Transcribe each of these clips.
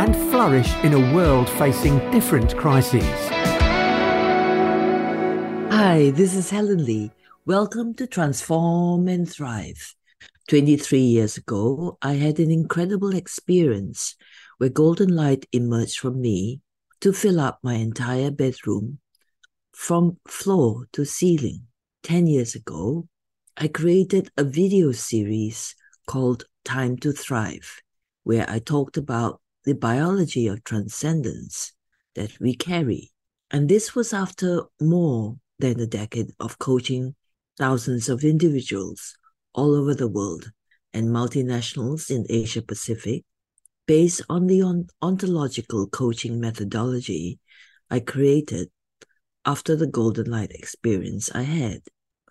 and flourish in a world facing different crises. Hi, this is Helen Lee. Welcome to Transform and Thrive. 23 years ago, I had an incredible experience where golden light emerged from me to fill up my entire bedroom from floor to ceiling. 10 years ago, I created a video series called Time to Thrive, where I talked about the biology of transcendence that we carry. And this was after more than a decade of coaching thousands of individuals all over the world and multinationals in Asia Pacific based on the ontological coaching methodology I created after the Golden Light experience I had.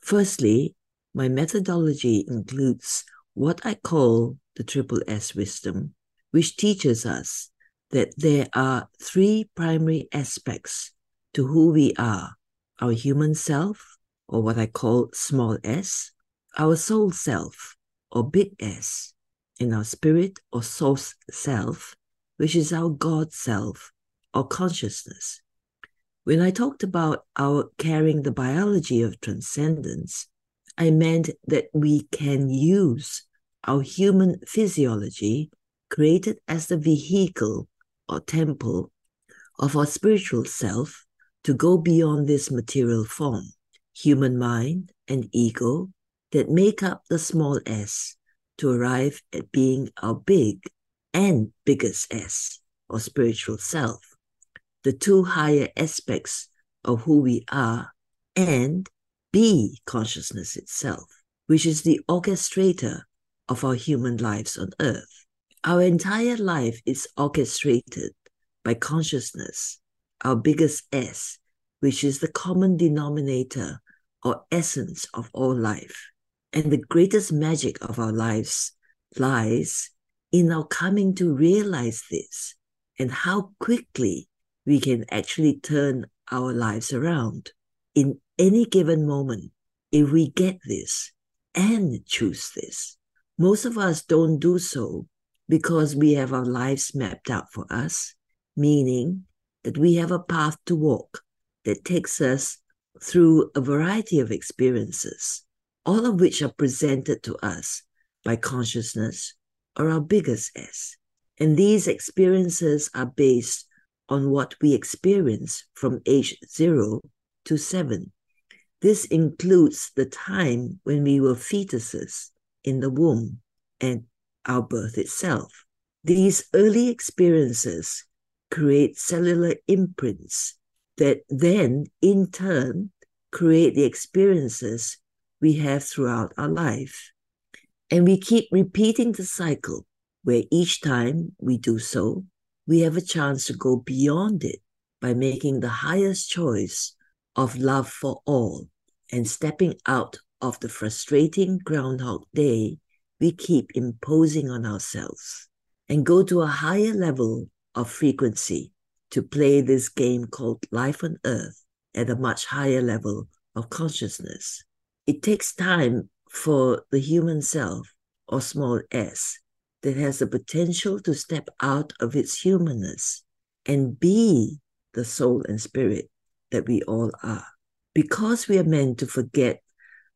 Firstly, my methodology includes what I call the triple S wisdom, which teaches us that there are three primary aspects to who we are our human self, or what I call small s, our soul self, or big S, and our spirit or source self, which is our God self or consciousness. When I talked about our carrying the biology of transcendence, I meant that we can use our human physiology created as the vehicle or temple of our spiritual self to go beyond this material form, human mind and ego that make up the small s to arrive at being our big and biggest S or spiritual self, the two higher aspects of who we are, and be consciousness itself, which is the orchestrator of our human lives on earth. Our entire life is orchestrated by consciousness, our biggest S, which is the common denominator or essence of all life. And the greatest magic of our lives lies in our coming to realize this and how quickly we can actually turn our lives around in any given moment if we get this and choose this. Most of us don't do so because we have our lives mapped out for us, meaning that we have a path to walk that takes us through a variety of experiences, all of which are presented to us by consciousness or our biggest S. And these experiences are based on what we experience from age zero to seven. This includes the time when we were fetuses in the womb and our birth itself. These early experiences create cellular imprints that then, in turn, create the experiences we have throughout our life. And we keep repeating the cycle where each time we do so, we have a chance to go beyond it by making the highest choice of love for all and stepping out of the frustrating Groundhog Day we keep imposing on ourselves and go to a higher level of frequency to play this game called life on earth at a much higher level of consciousness. It takes time for the human self, or small s, that has the potential to step out of its humanness and be the soul and spirit that we all are. Because we are meant to forget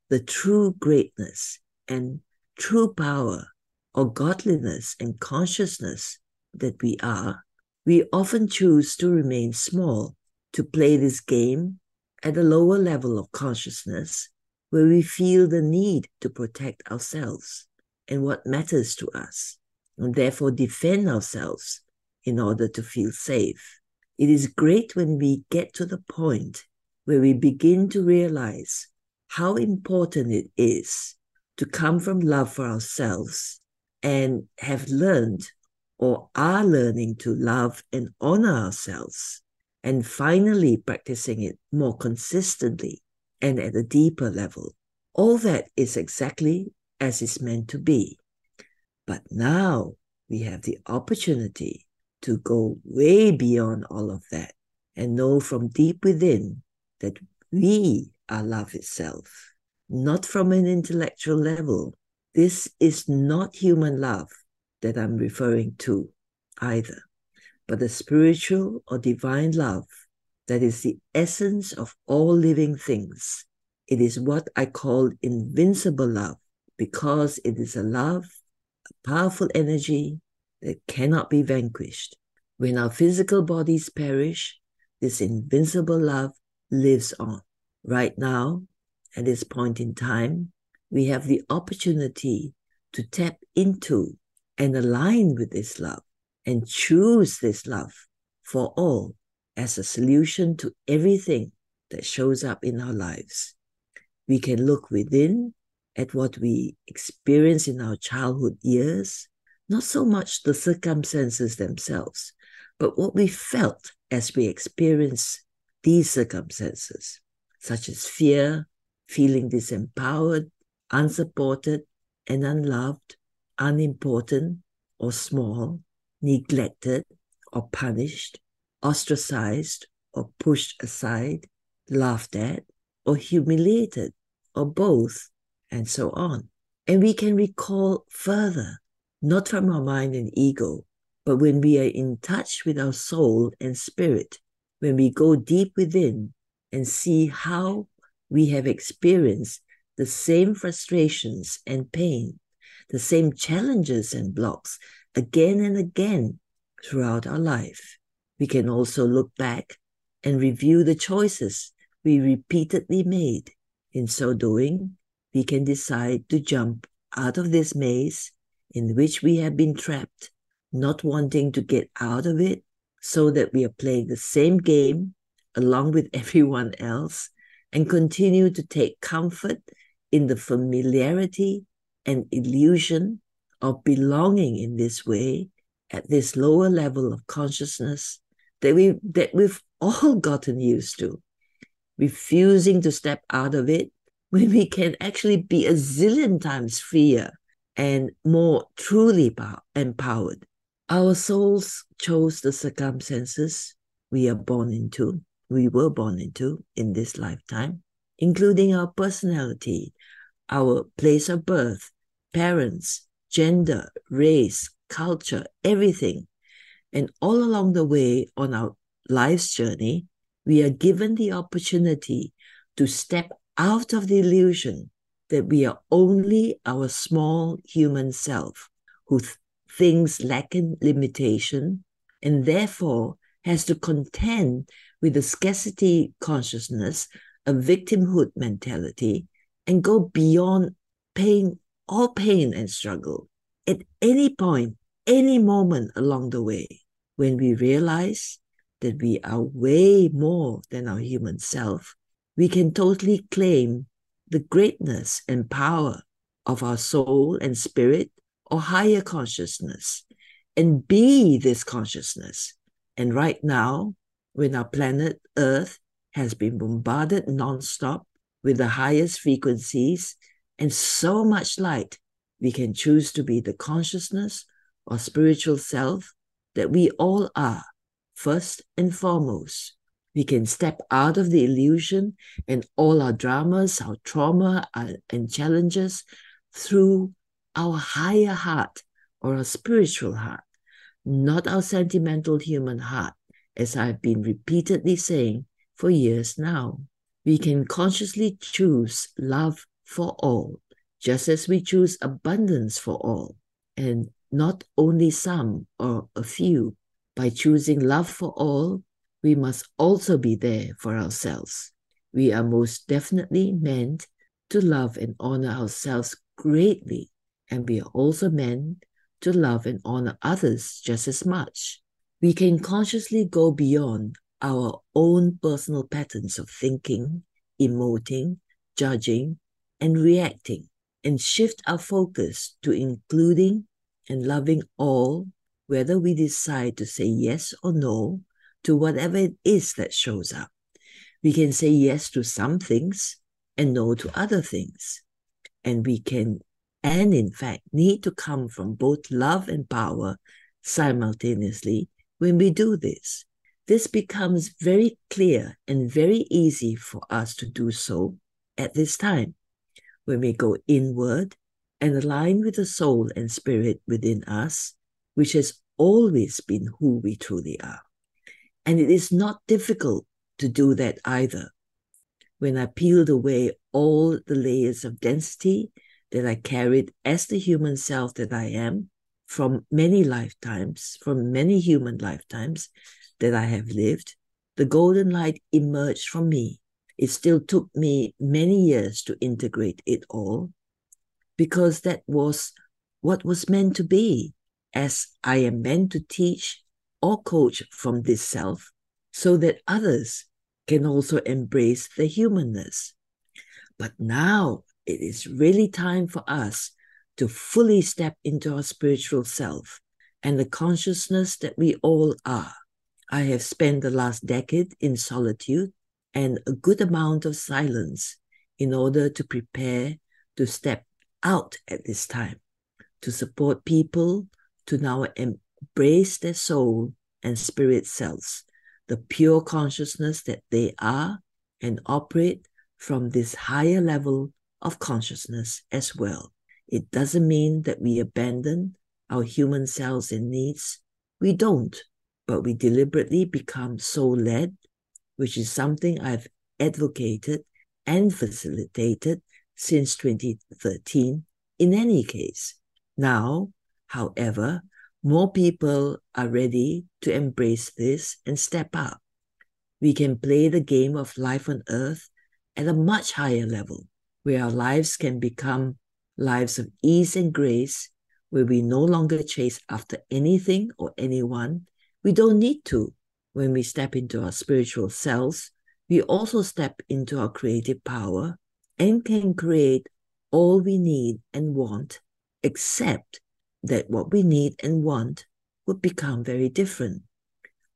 the true greatness and true power or godliness and consciousness that we are, we often choose to remain small, to play this game at a lower level of consciousness where we feel the need to protect ourselves and what matters to us, and therefore defend ourselves in order to feel safe. It is great when we get to the point where we begin to realize how important it is to come from love for ourselves and have learned or are learning to love and honor ourselves and finally practicing it more consistently and at a deeper level. All that is exactly as it's meant to be. But now we have the opportunity to go way beyond all of that and know from deep within that we are love itself, not from an intellectual level. This is not human love that I'm referring to either, but the spiritual or divine love that is the essence of all living things. It is what I call invincible love because it is a love, a powerful energy that cannot be vanquished. When our physical bodies perish, this invincible love lives on. Right now, at this point in time, we have the opportunity to tap into and align with this love and choose this love for all as a solution to everything that shows up in our lives. We can look within at what we experience in our childhood years, not so much the circumstances themselves, but what we felt as we experienced these circumstances, such as fear, feeling disempowered, unsupported, and unloved, unimportant or small, neglected or punished, ostracized or pushed aside, laughed at or humiliated, or both, and so on. And we can recall further, not from our mind and ego, but when we are in touch with our soul and spirit, when we go deep within and see how we have experienced the same frustrations and pain, the same challenges and blocks again and again throughout our life. We can also look back and review the choices we repeatedly made. In so doing, we can decide to jump out of this maze in which we have been trapped, not wanting to get out of it, so that we are playing the same game along with everyone else and continue to take comfort in the familiarity and illusion of belonging in this way at this lower level of consciousness that we that we've all gotten used to. Refusing to step out of it when we can actually be a zillion times freer and more truly empowered. Our souls chose the circumstances we are born into we were born into in this lifetime including our personality our place of birth, parents, gender, race, culture, everything. And all along the way on our life's journey, we are given the opportunity to step out of the illusion that we are only our small human self who th- things lack in limitation and therefore has to contend with a scarcity consciousness, a victimhood mentality, and go beyond pain, all pain and struggle. At any point, any moment along the way, when we realize that we are way more than our human self, we can totally claim the greatness and power of our soul and spirit or higher consciousness and be this consciousness. And right now, when our planet Earth has been bombarded nonstop with the highest frequencies and so much light, we can choose to be the consciousness or spiritual self that we all are, first and foremost. We can step out of the illusion and all our dramas, our trauma, our, and challenges through our higher heart or our spiritual heart, not our sentimental human heart, as I've been repeatedly saying for years now we can consciously choose love for all, just as we choose abundance for all, and not only some or a few. By choosing love for all, we must also be there for ourselves. We are most definitely meant to love and honor ourselves greatly, and we are also meant to love and honor others just as much. We can consciously go beyond our own personal patterns of thinking, emoting, judging, and reacting, and shift our focus to including and loving all, whether we decide to say yes or no to whatever it is that shows up. We can say yes to some things and no to other things. And we can, and in fact, need to come from both love and power simultaneously when we do this. This becomes very clear and very easy for us to do so at this time when we go inward and align with the soul and spirit within us, which has always been who we truly are. And it is not difficult to do that either. When I peeled away all the layers of density that I carried as the human self that I am from many lifetimes, from many human lifetimes that I have lived, the golden light emerged from me. It still took me many years to integrate it all because that was what was meant to be, as I am meant to teach or coach from this self so that others can also embrace the humanness. But now it is really time for us to fully step into our spiritual self and the consciousness that we all are. I have spent the last decade in solitude and a good amount of silence in order to prepare to step out at this time, to support people to now embrace their soul and spirit selves, the pure consciousness that they are, and operate from this higher level of consciousness as well. It doesn't mean that we abandon our human selves and needs. We don't, but we deliberately become soul led, which is something I've advocated and facilitated since 2013 in any case. Now, however, more people are ready to embrace this and step up. We can play the game of life on earth at a much higher level, where our lives can become lives of ease and grace, where we no longer chase after anything or anyone. We don't need to. When we step into our spiritual selves, we also step into our creative power and can create all we need and want, except that what we need and want would become very different.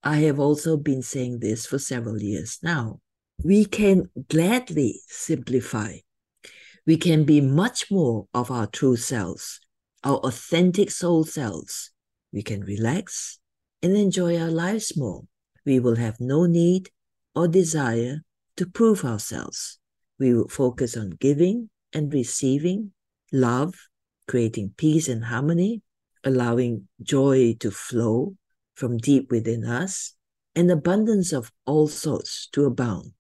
I have also been saying this for several years now. We can gladly simplify. We can be much more of our true selves, our authentic soul selves. We can relax and enjoy our lives more. We will have no need or desire to prove ourselves. We will focus on giving and receiving love creating peace and harmony, allowing joy to flow from deep within us, and abundance of all sorts to abound.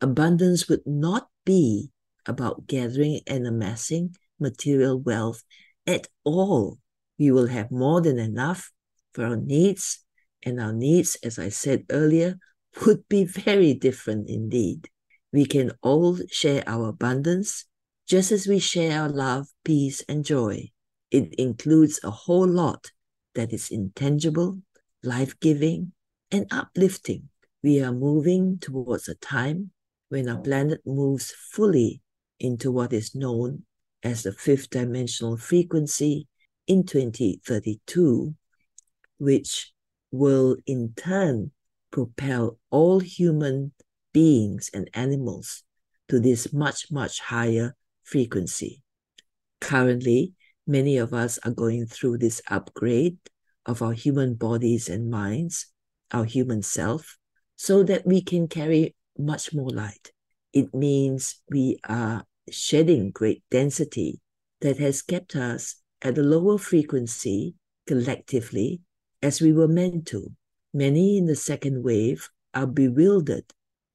Abundance would not be about gathering and amassing material wealth at all. We will have more than enough for our needs, and our needs, as I said earlier, would be very different indeed. We can all share our abundance just as we share our love, peace, and joy, it includes a whole lot that is intangible, life giving, and uplifting. We are moving towards a time when our planet moves fully into what is known as the fifth dimensional frequency in 2032, which will in turn propel all human beings and animals to this much, much higher frequency. Currently, many of us are going through this upgrade of our human bodies and minds, our human self, so that we can carry much more light. It means we are shedding great density that has kept us at a lower frequency collectively as we were meant to. Many in the second wave are bewildered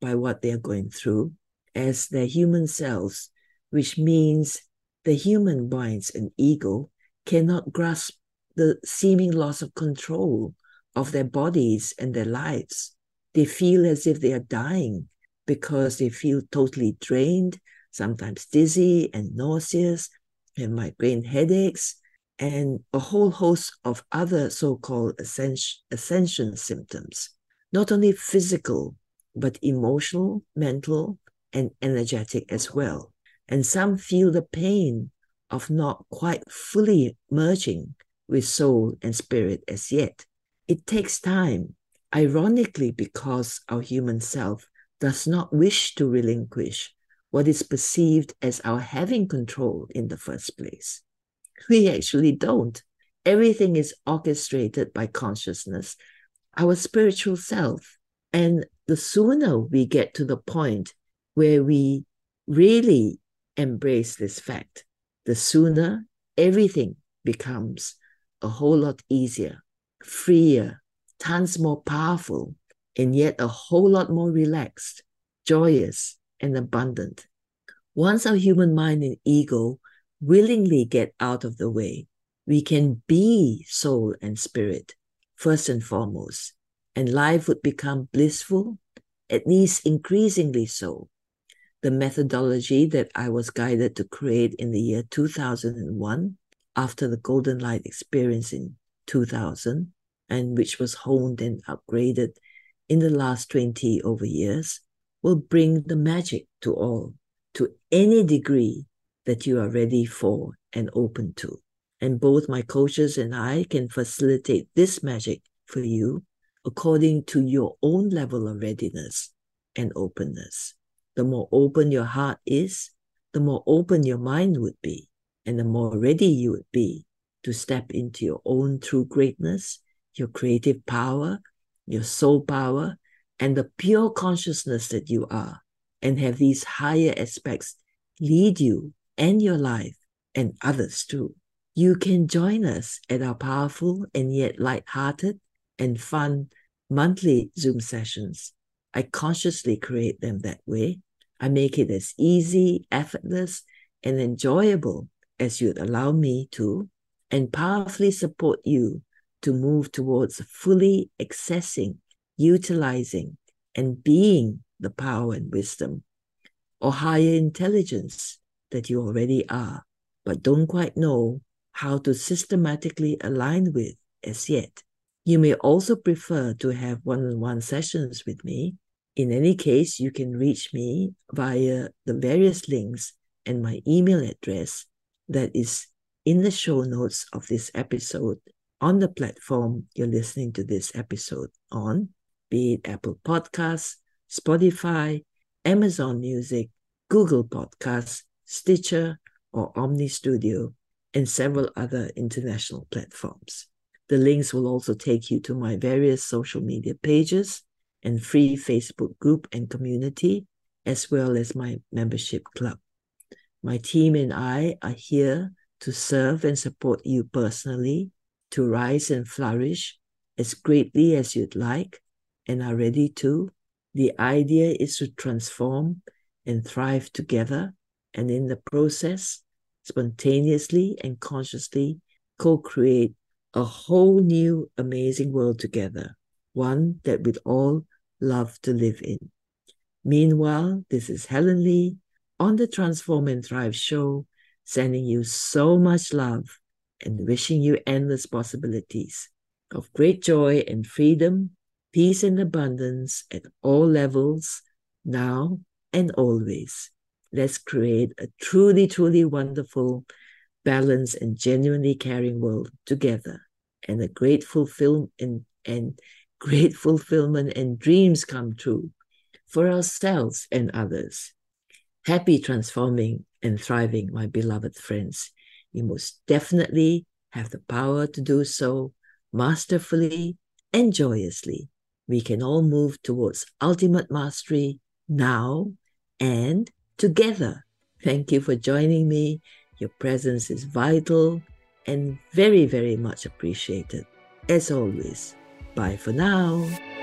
by what they are going through as their human selves which means the human minds and ego cannot grasp the seeming loss of control of their bodies and their lives. They feel as if they are dying because they feel totally drained, sometimes dizzy and nauseous, and migraine headaches, and a whole host of other so called ascension, ascension symptoms, not only physical, but emotional, mental, and energetic as well and some feel the pain of not quite fully merging with soul and spirit as yet. It takes time. ironically, because our human self does not wish to relinquish what is perceived as our having control in the first place. We actually don't. Everything is orchestrated by consciousness, our spiritual self. And the sooner we get to the point where we really embrace this fact, the sooner everything becomes a whole lot easier, freer, tons more powerful, and yet a whole lot more relaxed, joyous, and abundant. Once our human mind and ego willingly get out of the way, we can be soul and spirit first and foremost, and life would become blissful, at least increasingly so. The methodology that I was guided to create in the year 2001, after the Golden Light experience in 2000, and which was honed and upgraded in the last 20 over years, will bring the magic to all, to any degree that you are ready for and open to. And both my coaches and I can facilitate this magic for you according to your own level of readiness and openness. The more open your heart is, the more open your mind would be, and the more ready you would be to step into your own true greatness, your creative power, your soul power, and the pure consciousness that you are, and have these higher aspects lead you and your life and others too. You can join us at our powerful and yet light-hearted and fun monthly Zoom sessions. I consciously create them that way. I make it as easy, effortless, and enjoyable as you'd allow me to, and powerfully support you to move towards fully accessing, utilizing, and being the power and wisdom or higher intelligence that you already are, but don't quite know how to systematically align with as yet. You may also prefer to have one on one sessions with me. In any case, you can reach me via the various links and my email address that is in the show notes of this episode on the platform you're listening to this episode on, be it Apple Podcasts, Spotify, Amazon Music, Google Podcasts, Stitcher, or Omny Studio, and several other international platforms. The links will also take you to my various social media pages and free Facebook group and community, as well as my membership club. My team and I are here to serve and support you personally to rise and flourish as greatly as you'd like and are ready to. The idea is to transform and thrive together, and in the process, spontaneously and consciously co create a whole new amazing world together, one that we'd all love to live in. Meanwhile, this is Helen Lee on the Transform and Thrive show, sending you so much love and wishing you endless possibilities of great joy and freedom, peace and abundance at all levels, now and always. Let's create a truly, truly wonderful, balanced, and genuinely caring world together, and a great fulfillment and, great fulfillment and dreams come true for ourselves and others. Happy transforming and thriving, my beloved friends. You most definitely have the power to do so masterfully and joyously. We can all move towards ultimate mastery now and together. Thank you for joining me. Your presence is vital and very, very much appreciated. As always, bye for now.